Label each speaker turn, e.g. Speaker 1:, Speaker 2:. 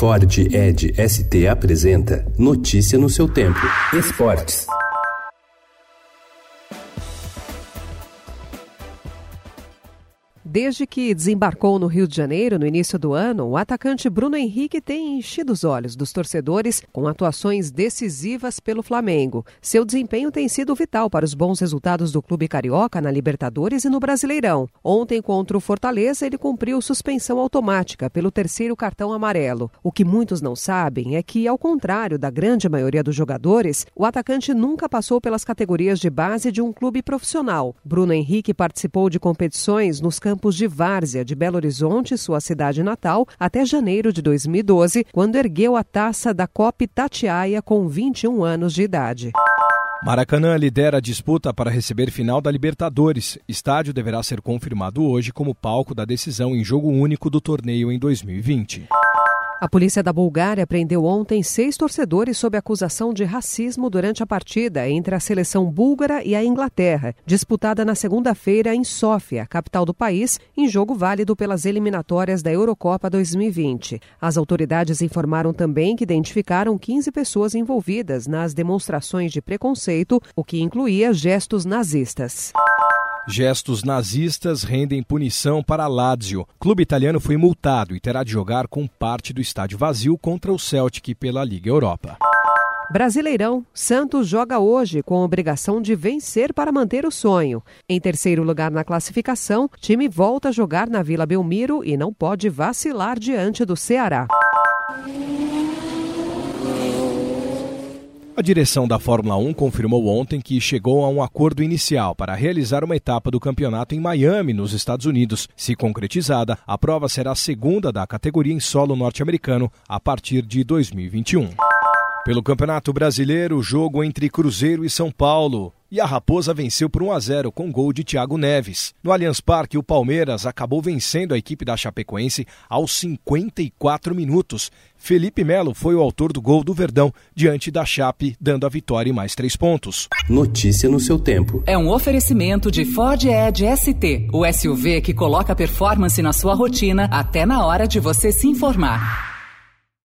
Speaker 1: Ford Ed ST apresenta Notícia no seu tempo. Esportes.
Speaker 2: Desde que desembarcou no Rio de Janeiro no início do ano, o atacante Bruno Henrique tem enchido os olhos dos torcedores com atuações decisivas pelo Flamengo. Seu desempenho tem sido vital para os bons resultados do clube carioca na Libertadores e no Brasileirão. Ontem, contra o Fortaleza, ele cumpriu suspensão automática pelo terceiro cartão amarelo. O que muitos não sabem é que, ao contrário da grande maioria dos jogadores, o atacante nunca passou pelas categorias de base de um clube profissional. Bruno Henrique participou de competições nos campos de Várzea, de Belo Horizonte, sua cidade natal, até janeiro de 2012, quando ergueu a taça da Copa Tatiaia com 21 anos de idade.
Speaker 3: Maracanã lidera a disputa para receber final da Libertadores. Estádio deverá ser confirmado hoje como palco da decisão em jogo único do torneio em 2020.
Speaker 2: A polícia da Bulgária prendeu ontem seis torcedores sob acusação de racismo durante a partida entre a seleção búlgara e a Inglaterra, disputada na segunda-feira em Sófia, capital do país, em jogo válido pelas eliminatórias da Eurocopa 2020. As autoridades informaram também que identificaram 15 pessoas envolvidas nas demonstrações de preconceito, o que incluía gestos nazistas.
Speaker 3: Gestos nazistas rendem punição para Lazio. Clube italiano foi multado e terá de jogar com parte do estádio vazio contra o Celtic pela Liga Europa.
Speaker 2: Brasileirão, Santos joga hoje com a obrigação de vencer para manter o sonho. Em terceiro lugar na classificação, time volta a jogar na Vila Belmiro e não pode vacilar diante do Ceará.
Speaker 3: A direção da Fórmula 1 confirmou ontem que chegou a um acordo inicial para realizar uma etapa do campeonato em Miami, nos Estados Unidos. Se concretizada, a prova será a segunda da categoria em solo norte-americano a partir de 2021. Pelo Campeonato Brasileiro, jogo entre Cruzeiro e São Paulo e a Raposa venceu por 1 a 0 com gol de Thiago Neves. No Allianz Parque, o Palmeiras acabou vencendo a equipe da Chapecoense aos 54 minutos. Felipe Melo foi o autor do gol do Verdão diante da Chape, dando a vitória e mais três pontos.
Speaker 1: Notícia no seu tempo.
Speaker 4: É um oferecimento de Ford Edge ST, o SUV que coloca performance na sua rotina até na hora de você se informar.